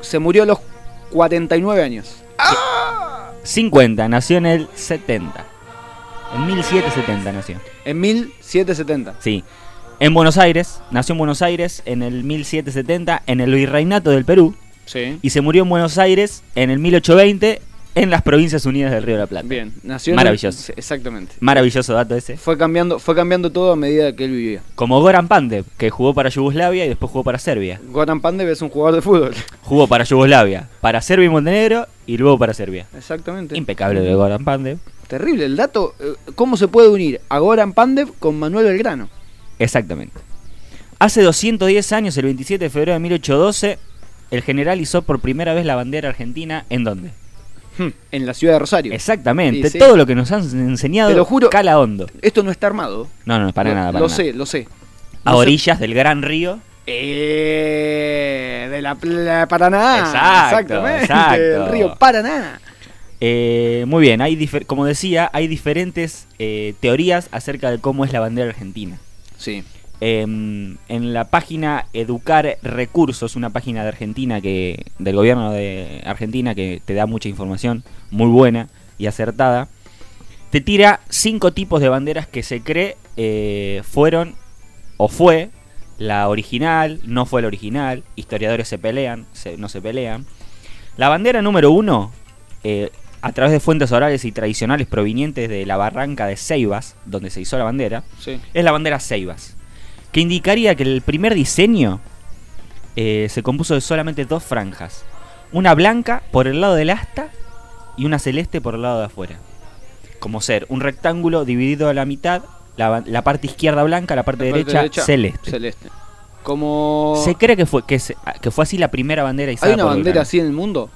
Se murió a los 49 años. 50. Nació en el 70. En 1770 nació. En 1770. Sí. En Buenos Aires. Nació en Buenos Aires en el 1770 en el Virreinato del Perú. Sí. Y se murió en Buenos Aires en el 1820 en las Provincias Unidas del Río de la Plata. Bien. Nació Maravilloso. Exactamente. Maravilloso dato ese. Fue cambiando, fue cambiando todo a medida que él vivía. Como Goran Pandev, que jugó para Yugoslavia y después jugó para Serbia. Goran Pandev es un jugador de fútbol. Jugó para Yugoslavia, para Serbia y Montenegro y luego para Serbia. Exactamente. Impecable de Goran Pandev. Terrible el dato. eh, ¿Cómo se puede unir a Goran Pandev con Manuel Belgrano? Exactamente. Hace 210 años, el 27 de febrero de 1812, el general izó por primera vez la bandera argentina. ¿En dónde? En la ciudad de Rosario. Exactamente. Sí, sí. Todo lo que nos han enseñado Te lo juro. cala hondo. Esto no está armado. No, no, para nada. Para lo nada. sé, lo sé. A sé- orillas del gran río. Eh, de la, pla- Paraná. Exacto, Exactamente. exacto. Del río Paraná. Eh, muy bien, hay como decía, hay diferentes eh, teorías acerca de cómo es la bandera argentina. Sí. Em, en la página Educar Recursos, una página de Argentina que del gobierno de Argentina que te da mucha información muy buena y acertada, te tira cinco tipos de banderas que se cree eh, fueron o fue la original, no fue la original, historiadores se pelean, se- no se pelean. La bandera número uno, eh, a través de fuentes orales y tradicionales provenientes de la barranca de Ceibas, donde se hizo la bandera, Sí. es la bandera Ceibas, que indicaría que el primer diseño eh, se compuso de solamente dos franjas, una blanca por el lado del asta y una celeste por el lado de afuera, como ser un rectángulo dividido a la mitad, la, parte izquierda blanca, la parte La parte derecha, celeste. Celeste. Como. Se cree que fue que, se- que fue así la primera bandera izada ¿Hay una por bandera Belgrano. así en el mundo?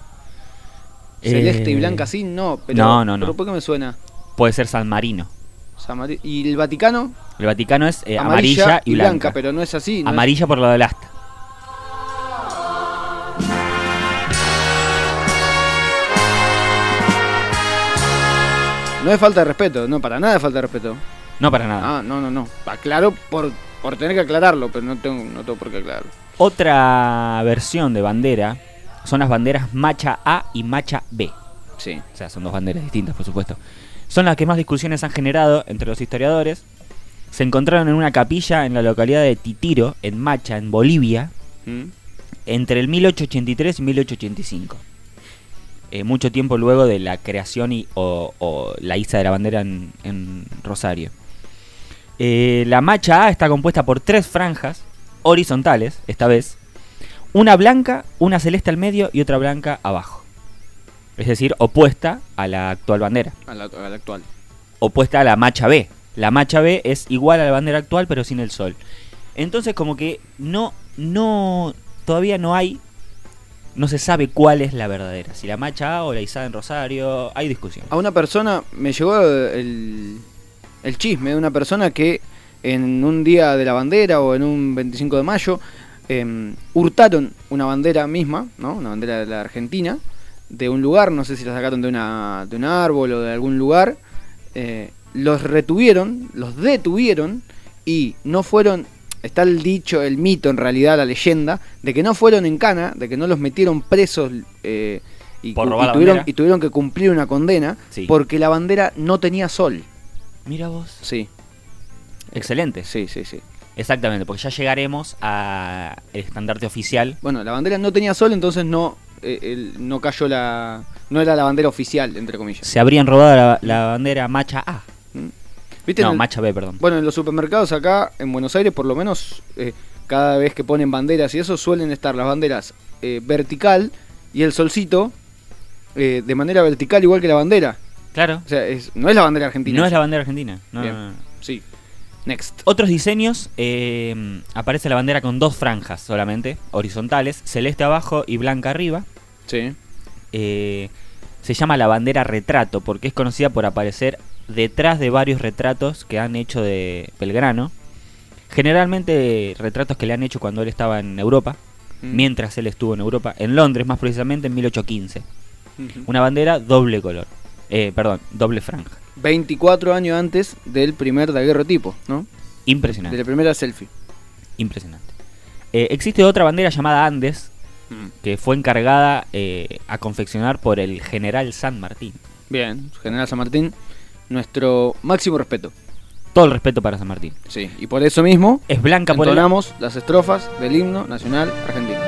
Celeste y Eh, blanca así, no. Pero, no, no, no. ¿Pero por qué me suena? Puede ser San Marino. San Mari- ¿Y el Vaticano? El Vaticano es eh, amarilla, y blanca. pero no es así. no es- amarilla por lado del asta. No es falta de respeto, no, para nada es falta de respeto. No para nada. Ah, no, no, no. Aclaro por, por tener que aclararlo, pero no tengo, no tengo por qué aclararlo. Otra versión de bandera son las banderas Macha A y Macha B. Sí. O sea, son dos banderas distintas, por supuesto. Son las que más discusiones han generado entre los historiadores. Se encontraron en una capilla en la localidad de Titiro, en Macha, en Bolivia, ¿Mm? entre el 1883 y 1885. Eh, mucho tiempo luego de la creación y, o, o la iza de la bandera en, en Rosario. Eh, la macha A está compuesta por tres franjas horizontales, esta vez. Una blanca, una celeste al medio y otra blanca abajo. Es decir, opuesta a la actual bandera. A la, a la actual. Opuesta a la macha B. La macha B es igual a la bandera actual pero sin el sol. Entonces como que no, no, todavía no hay, no se sabe cuál es la verdadera. Si la macha A o la izada en Rosario, hay discusión. A una persona, me llegó el, el chisme de una persona que en un día de la bandera o en un 25 de mayo em, hurtaron una bandera misma, ¿no? Una bandera de la Argentina, de un lugar, no sé si la sacaron de, una, de un árbol o de algún lugar. eh, los retuvieron, los detuvieron y no fueron. Está el dicho, el mito en realidad, la leyenda, de que no fueron en cana, de que no los metieron presos eh, y, Por cu- robar y la tuvieron, bandera. y tuvieron que cumplir una condena Sí. porque la bandera no tenía sol. Mira vos. Sí, Excelente. sí, sí, sí. Exactamente, porque ya llegaremos al estandarte oficial. Bueno, la bandera no tenía sol, entonces no, eh, el- no cayó la. No era la bandera oficial, entre comillas. Se habrían robado la, la bandera macha A. ¿Viste en No, el- Macha B, perdón. Bueno, en los supermercados acá en Buenos Aires, por lo menos, eh, cada vez que ponen banderas y eso, suelen estar las banderas eh, vertical y el solcito eh, de manera vertical, igual que la bandera. Claro. O sea, es- no es la bandera argentina. No es la bandera argentina. No, Bien. no, no. Sí. Next. Otros diseños, eh, aparece la bandera con dos franjas solamente, horizontales, celeste abajo y blanca arriba. Sí. Eh, se llama la bandera retrato porque es conocida por aparecer detrás de varios retratos que han hecho de Belgrano. Generalmente retratos que le han hecho cuando él estaba en Europa, Mm. mientras él estuvo en Europa, en Londres más precisamente en 1815. Ujú. Una bandera doble color, eh, perdón, doble franja. 24 años antes del primer daguerrotipo, ¿no? Impresionante. De la primera selfie. Impresionante. Eh, existe otra bandera llamada Andes, Mm. que fue encargada eh, a confeccionar por el general San Martín. Bien, General San Martín, nuestro máximo respeto. Todo el respeto para San Martín. Sí, y por eso mismo Es blanca por entonamos las estrofas del himno nacional argentino.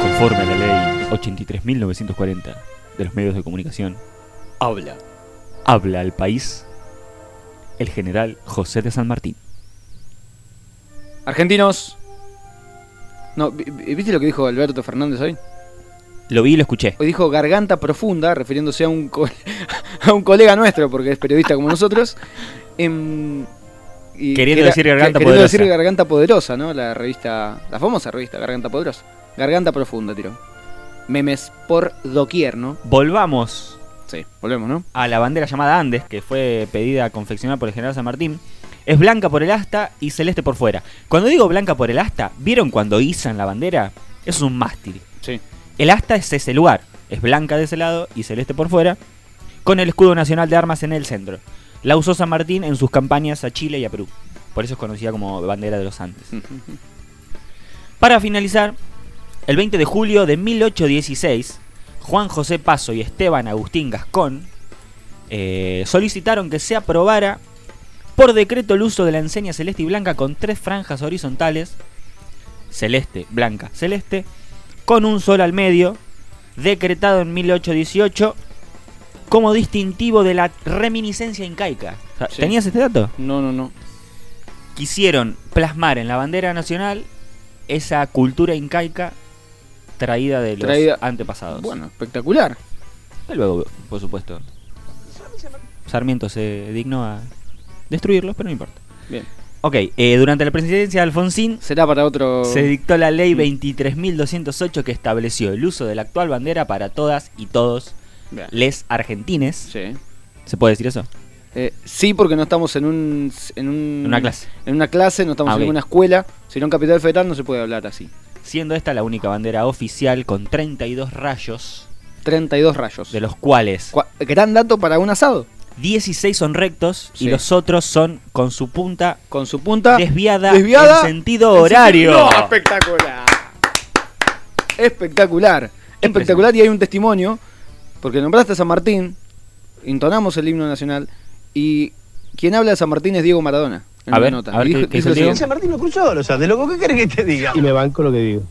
conforme a la ley 83.940 de los medios de comunicación. Habla. Habla al país el general José de San Martín. Argentinos. No, vi- vi- ¿viste lo que dijo Alberto Fernández hoy? Lo vi y lo escuché. Hoy dijo garganta profunda, refiriéndose a un, co- a un colega nuestro, porque es periodista como nosotros. em, y Queriendo que decir Garganta queriendo Poderosa. decir Garganta Poderosa, ¿no? La revista, la famosa revista Garganta Poderosa. Garganta profunda, tiró. Memes por doquier, ¿no? Volvamos Sí, volvemos, ¿no? a la bandera llamada Andes, que fue pedida a confeccionar por el general San Martín. Es blanca por el asta y celeste por fuera. Cuando digo blanca por el asta, ¿vieron cuando izan la bandera? Es un mástil. Sí. El asta es ese lugar. Es blanca de ese lado y celeste por fuera, con el escudo nacional de armas en el centro. La usó San Martín en sus campañas a Chile y a Perú. Por eso es conocida como bandera de los Andes. Para finalizar, el 20 de julio de 1816, Juan José Paso y Esteban Agustín Gascón eh, solicitaron que se aprobara por decreto el uso de la enseña celeste y blanca con tres franjas horizontales, celeste, blanca, celeste, con un sol al medio, decretado en 1818 como distintivo de la reminiscencia incaica. Sí. ¿Tenías este dato? No, no, no. quisieron plasmar en la bandera nacional esa cultura incaica traída de los Traída- antepasados. Bueno, espectacular. Y luego, por supuesto, Sarmiento se dignó a destruirlos, pero no importa. Bien. Ok, eh, durante la presidencia de Alfonsín Será para otro. se dictó la ley 23.208 que estableció el uso de la actual bandera para todas y todos Bien. les argentines. Sí. ¿Se puede decir eso? Eh, sí, porque no estamos en un, en un- En una clase. En una clase, no estamos Ah, en una escuela. Si no en Capital Federal no se puede hablar así. Siendo esta la única bandera oficial con 32 rayos, 32 rayos. de los cuales Cua- Gran dato para un asado. 16 son rectos Sí. y los otros son con su punta Con su punta desviada, desviada en sentido en horario. sentido- ¡No, espectacular! Espectacular. Espectacular y hay un testimonio. Porque nombraste a San Martín. Intonamos el himno nacional. Y quien habla de San Martín es Diego Maradona. en A ver, nota. a ver, Y dijo- ¿qué- qué dijo dice lo Diego? siguiente. Martín no cruzó los Andes, loco, ¿qué querés que te diga? Y me banco lo que digo.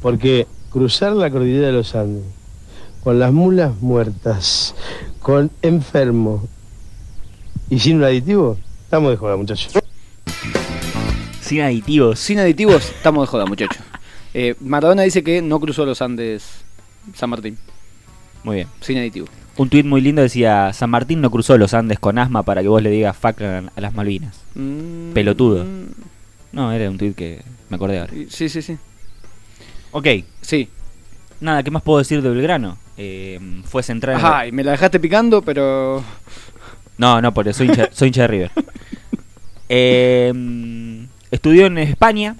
Porque cruzar la cordillera de los Andes con las mulas muertas, con enfermos y sin un aditivo, estamos de joda, muchachos. Sin aditivos. Sin aditivos, estamos de joda, muchachos. Eh, Maradona dice que no cruzó los Andes San Martín. Muy bien. Sin aditivos. Un tuit muy lindo decía, San Martín no cruzó los Andes con asma para que vos le digas a a las Malvinas. Mm, Pelotudo. No, era un tuit que me acordé ahora. Sí, sí, sí. Ok, Sí. nada, ¿qué más puedo decir de Belgrano? Eh, fue central en... Ajá, y me la dejaste picando, pero. No, no, por eso soy hincha, soy hincha de River. Eh, estudió en España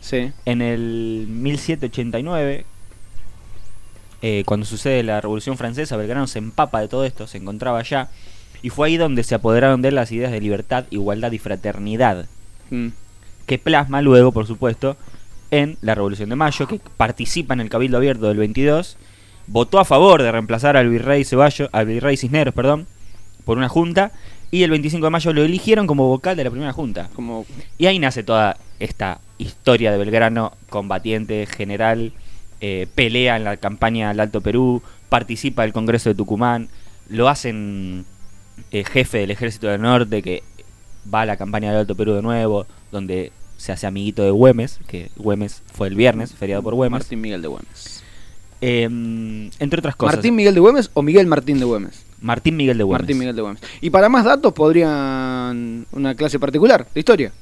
Sí. en el 1789. eh, cuando sucede la Revolución Francesa, Belgrano se empapa de todo esto, se encontraba allá. Y fue ahí donde se apoderaron de él las ideas de libertad, igualdad y fraternidad. Mm. que plasma luego, por supuesto, en la Revolución de Mayo, que participa en el Cabildo Abierto del 22, votó a favor de reemplazar al virrey Ceballos, al virrey Cisneros, perdón, por una junta, y el 25 de mayo lo eligieron como vocal de la primera junta. Como. Y ahí nace toda esta historia de Belgrano, combatiente, general, eh, pelea en la campaña al Alto Perú, participa del Congreso de Tucumán, lo hacen eh, jefe del ejército del norte que va a la campaña del Alto Perú de nuevo, donde se hace amiguito de Güemes, que Güemes fue el viernes, feriado por Güemes. Martín Miguel de Güemes. Eh, entre otras cosas. ¿Martín Miguel de Güemes o Miguel Martín de Güemes? Martín Miguel de Güemes. Martín Miguel de Güemes. Y para más datos podrían una clase particular de historia.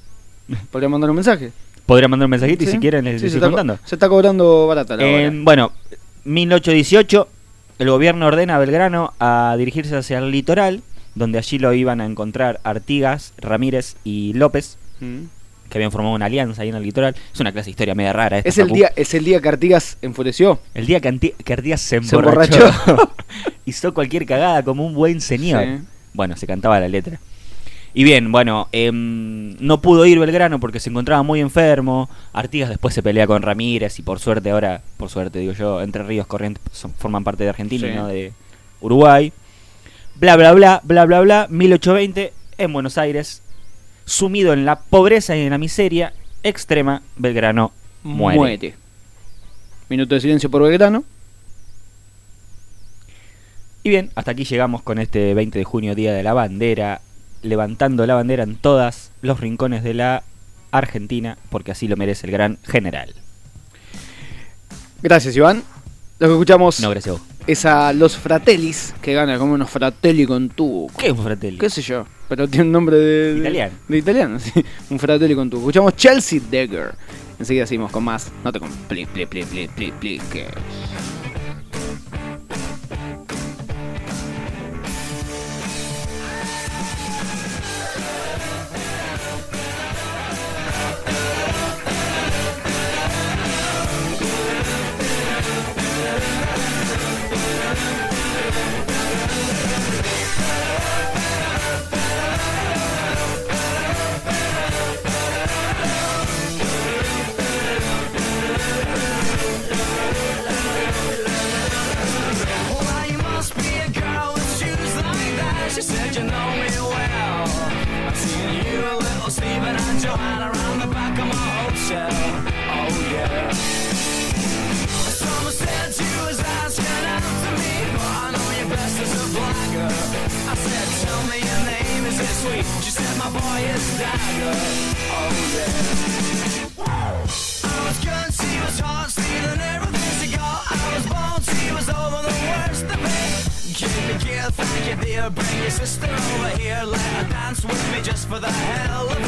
Podrían mandar un mensaje. Podría mandar un mensajito y si quieren les Sí, se, está, contando. se está cobrando barata la Eh, bueno, 1818, el gobierno ordena a Belgrano a dirigirse hacia el litoral, donde allí lo iban a encontrar Artigas, Ramírez y López, Mm. Que habían formado una alianza ahí en el litoral. Es una clase de historia media rara. esta, Es el Facu. día, es el día que Artigas enfureció. El día que, Anti- que Artigas se Se emborrachó. Hizo cualquier cagada como un buen señor. Sí. Bueno, se cantaba la letra. Y bien, bueno, em, no pudo ir Belgrano porque se encontraba muy enfermo. Artigas después se pelea con Ramírez y por suerte ahora, por suerte digo yo, Entre Ríos Corrientes son- forman parte de Argentina y no de Uruguay. Bla, bla, bla, bla, bla, bla. 1820 en Buenos Aires, sumido en la pobreza y en la miseria extrema, Belgrano muere. Muere. Minuto de silencio por Belgrano. Y bien, hasta aquí llegamos con este 20 de junio, Día de la Bandera, levantando la bandera en todos los rincones de la Argentina, porque así lo merece el gran general. Gracias, Iván. Lo que escuchamos No, gracias a vos. es a los Fratellis, que ganan como unos Fratelli con tubo. ¿Qué es un fratelli? ¿Qué sé yo? Pero tiene un nombre de... de- Italiano. De italiano, sí. Un Fratelli con tubo. Escuchamos Chelsea Dagger. Enseguida seguimos con más. No te compliques. Sweet? She said my boy is Dagger. Oh yeah. I was good, she was hot, stealing everything she got. I was born, she was over the worst of it. Give me gear, thank you dear. Bring your sister over here, let her dance with me just for the hell of it.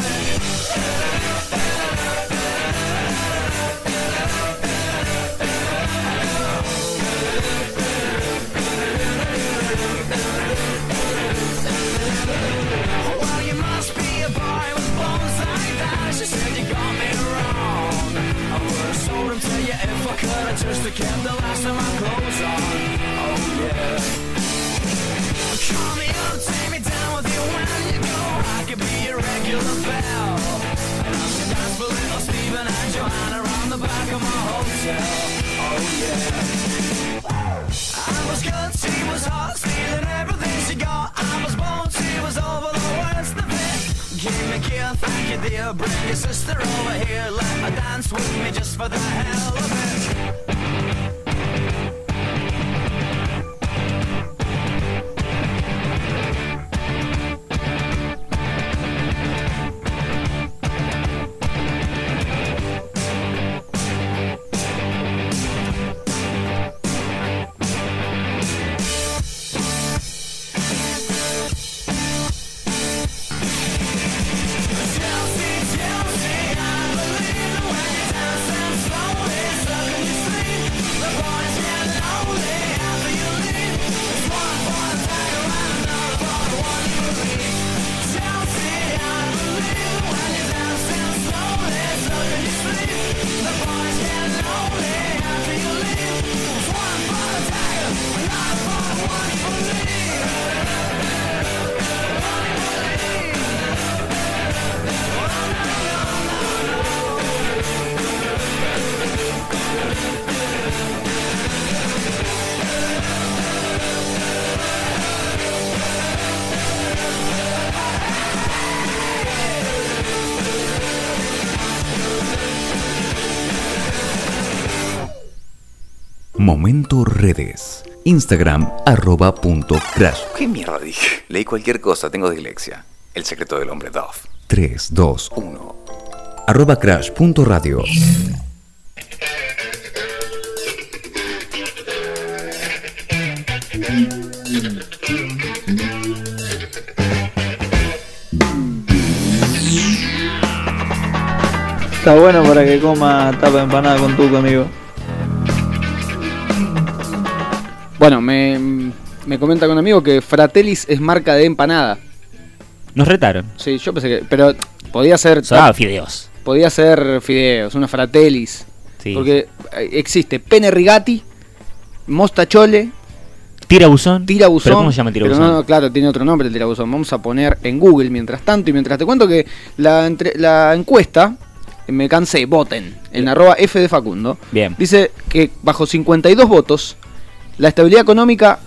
Momento Redes. Instagram arroba punto crash. ¿Qué mierda dije? Leí cualquier cosa, tengo dislexia. El secreto del hombre Dove. 3, 2, 1. Arroba crash punto radio. Está bueno para que coma tapa de empanada con tu amigo. Bueno, me, me comenta con un amigo que Fratellis es marca de empanada. Nos retaron. Sí, yo pensé que. Pero podía ser. Sonaba fideos. Podía ser fideos, una Fratellis. Sí. Porque eh, existe pene rigati, mostachole, Tirabuzón. tirabuzón. ¿Pero cómo se llama pero tirabuzón? no, no, claro, tiene otro nombre el tirabuzón. Vamos a poner en Google mientras tanto. Y mientras te cuento que la, entre- la encuesta, me cansé, voten, en arroba F de Facundo. Bien. Dice que bajo 52 votos, la estabilidad económica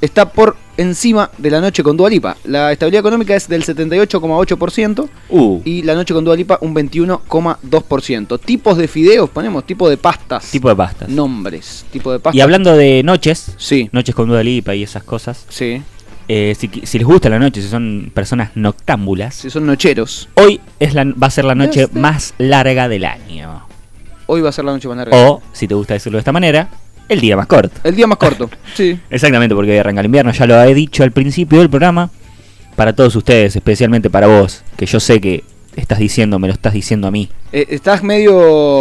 está por encima de la noche con Dualipa. La estabilidad económica es del 78,8% Uh, y la noche con Dualipa un 21,2%. Tipos de fideos, ponemos tipo de pastas. tipo de pastas. Nombres, tipo de pastas. Y hablando de noches, Sí, noches con Dua Lipa y esas cosas, sí. eh, si, les gusta la noche, si son personas noctámbulas, Si son nocheros, hoy es la, va a ser la noche Este. más larga del año. hoy va a ser la noche más larga. O, si te gusta decirlo de esta manera, el día más corto. El día más corto, sí. Exactamente, porque arranca el invierno, ya lo he dicho al principio del programa. Para todos ustedes, especialmente para vos, que yo sé que estás diciendo, me lo estás diciendo a mí. Eh, estás medio...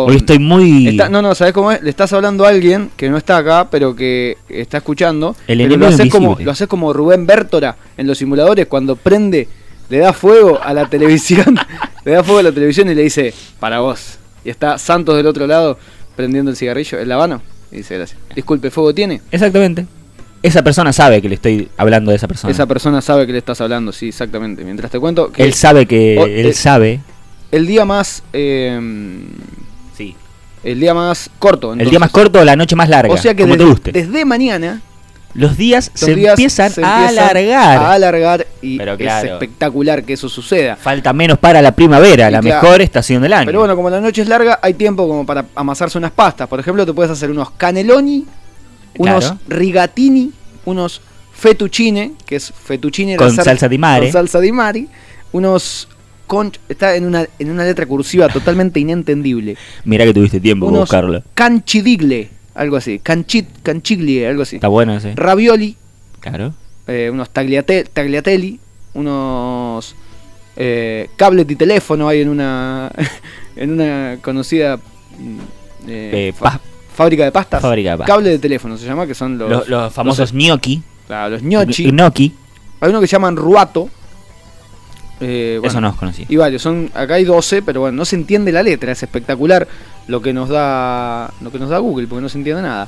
Hoy estoy muy... Está- no, no, ¿sabes cómo es? Le estás hablando a alguien que no está acá, pero que está escuchando. El pero lo haces, como, lo haces como Rubén Bertora en los simuladores cuando prende, le da fuego a la televisión, le da fuego a la televisión y le dice, para vos. Y está Santos del otro lado prendiendo el cigarrillo, el habano. Dice, gracias. Disculpe, ¿fuego tiene? Exactamente. Esa persona sabe que le estoy hablando de esa persona. Esa persona sabe que le estás hablando, sí, exactamente. Mientras te cuento que Él sabe que... O- él eh, sabe... el día más... eh, Sí. el día más corto. el día más corto, la noche más larga. O sea que como desde, te guste. desde mañana Los días los se días empiezan se a alargar. A alargar y Pero es espectacular que eso suceda. Falta menos para la primavera, Y la claro. mejor estación del año. Pero bueno, como la noche es larga, hay tiempo como para amasarse unas pastas. Por ejemplo, te puedes hacer unos caneloni, unos Claro. rigatini, unos fettuccine, que es fettuccine Con salsa di mare. Con salsa di mare, unos con está en una en una letra cursiva totalmente inentendible. Mirá que tuviste tiempo para Unos buscarlo. canchidigle, algo así, canchit, canchiglie, algo así. Está bueno ese. Ravioli, Claro. eh, unos tagliate- tagliatelli, unos eh, cables de teléfono hay en una en una conocida mm, eh, fa- fábrica de pastas. Fábrica de pastas. Cable de teléfono se llama, que son los, Los, los famosos gnocchi. claro, los gnocchi. Gnocchi. Hay uno que se llaman ruato. Eh, bueno, Eso no os conocí. Y varios, son, acá hay 12, pero bueno, no se entiende la letra, es espectacular lo que nos da lo que nos da Google, porque no se entiende nada.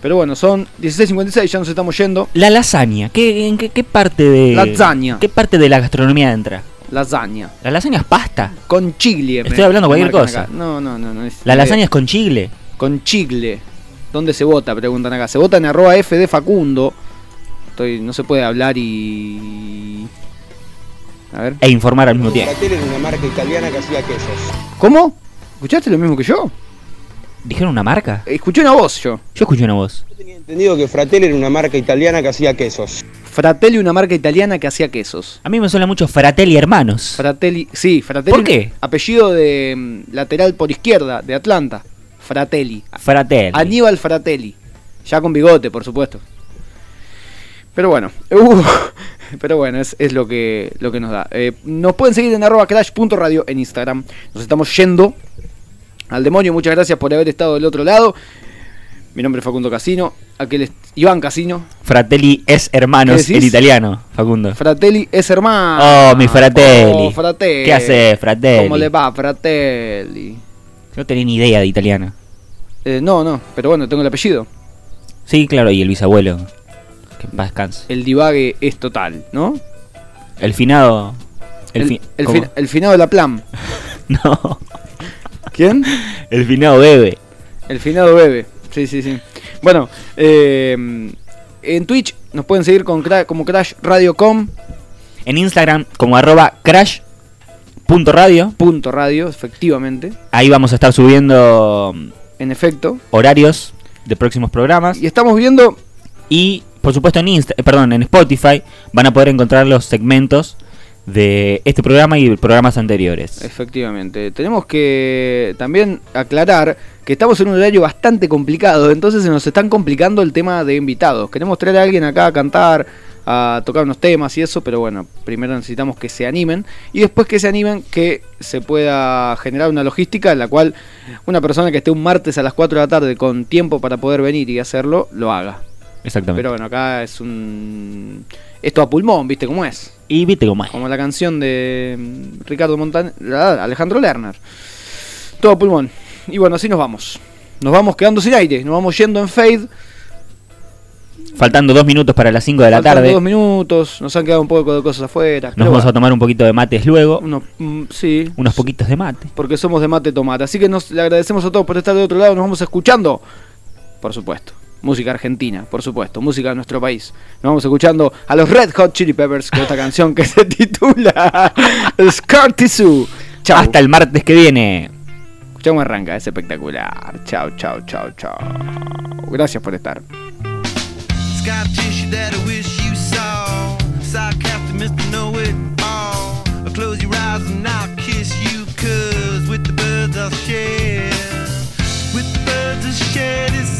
Pero bueno, son 16.56, ya nos estamos yendo. La lasaña. ¿Qué, ¿En qué, qué parte de. Lasaña. ¿Qué parte de la gastronomía entra? Lasaña. La lasaña es pasta. Con chigle. Estoy hablando me cualquier cosa. acá. No, no, no. no es La idea. lasaña es con chigle. Con chigle. ¿Dónde se vota? Preguntan acá. Se vota en arroba F de Facundo. Estoy, no se puede hablar y... A ver. E informar al mismo tiempo. Fratelli era una marca italiana que hacía quesos. ¿Cómo? ¿Escuchaste lo mismo que yo? ¿Dijeron una marca? Escuché una voz yo. Yo escuché una voz. Entendido que Fratelli era una marca italiana que hacía quesos. Fratelli, una marca italiana que hacía quesos. A mí me suena mucho Fratelli Hermanos. Fratelli, sí, Fratelli. ¿Por qué? Apellido de mm, lateral por izquierda, de Atlanta. Fratelli. Fratelli. Aníbal Fratelli. Ya con bigote, por supuesto. Pero bueno, uh, pero bueno, es, es lo que lo que nos da. Eh, nos pueden seguir en arroba crash.radio en Instagram. Nos estamos yendo al demonio. Muchas gracias por haber estado del otro lado. Mi nombre es Facundo Casino. Aquel es Iván Casino. Fratelli es ¿Qué hermanos en italiano, Facundo. Fratelli es hermano. Oh, mi Fratelli. Oh, Fratelli. ¿Qué haces, Fratelli? ¿Cómo le va, Fratelli? No tenía ni idea de italiano. Eh, no, no, pero bueno, tengo el apellido. Sí, claro, y el bisabuelo. Que en paz descanse. El divague es total, ¿no? El finado. El, El, fi- el el finado de la Plan. No. ¿Quién? El finado bebe. El finado bebe. Sí, sí, sí. Bueno, eh, en Twitch nos pueden seguir con cra- como Crash Radio.com. En Instagram como arroba crash.radio. Punto radio, efectivamente. Ahí vamos a estar subiendo En efecto. horarios de próximos programas. Y estamos viendo Y por supuesto en Insta, eh, perdón, en Spotify van a poder encontrar los segmentos de este programa y programas anteriores. Efectivamente. Tenemos que también aclarar que estamos en un horario bastante complicado, entonces se nos están complicando el tema de invitados. Queremos traer a alguien acá a cantar, a tocar unos temas y eso, pero bueno, primero necesitamos que se animen y después que se animen que se pueda generar una logística en la cual una persona que esté un martes a las 4 de la tarde con tiempo para poder venir y hacerlo, lo haga. Exactamente. Pero bueno, acá es un... Esto a pulmón, ¿viste cómo es? Y viste cómo es. Como la canción de mm, Ricardo Montaner, Alejandro Lerner. Todo a pulmón. Y bueno, así nos vamos. Nos vamos quedando sin aire, nos vamos yendo en fade. Faltando dos minutos para las 5 de la tarde. dos minutos, nos han quedado un poco de cosas afuera. Nos vamos a tomar un poquito de mates luego. uno- mm, sí, Unos poquitos de mate. porque somos de mate tomate. Así que nos le agradecemos a todos por estar de otro lado. Nos vamos escuchando, por supuesto. Música argentina, por supuesto, música de nuestro país. Nos vamos escuchando a los Red Hot Chili Peppers con esta canción que se titula Scar Tissue. Chau. Hasta el martes que viene. Escuchamos arranca, es espectacular. Chao, chao, chao, chao. Gracias por estar. Scar tissue that I wish you saw. Sarcastic Mr. Know It All. I'll close your eyes and I'll kiss you, cause with the birds I'll share. With the birds I'll share this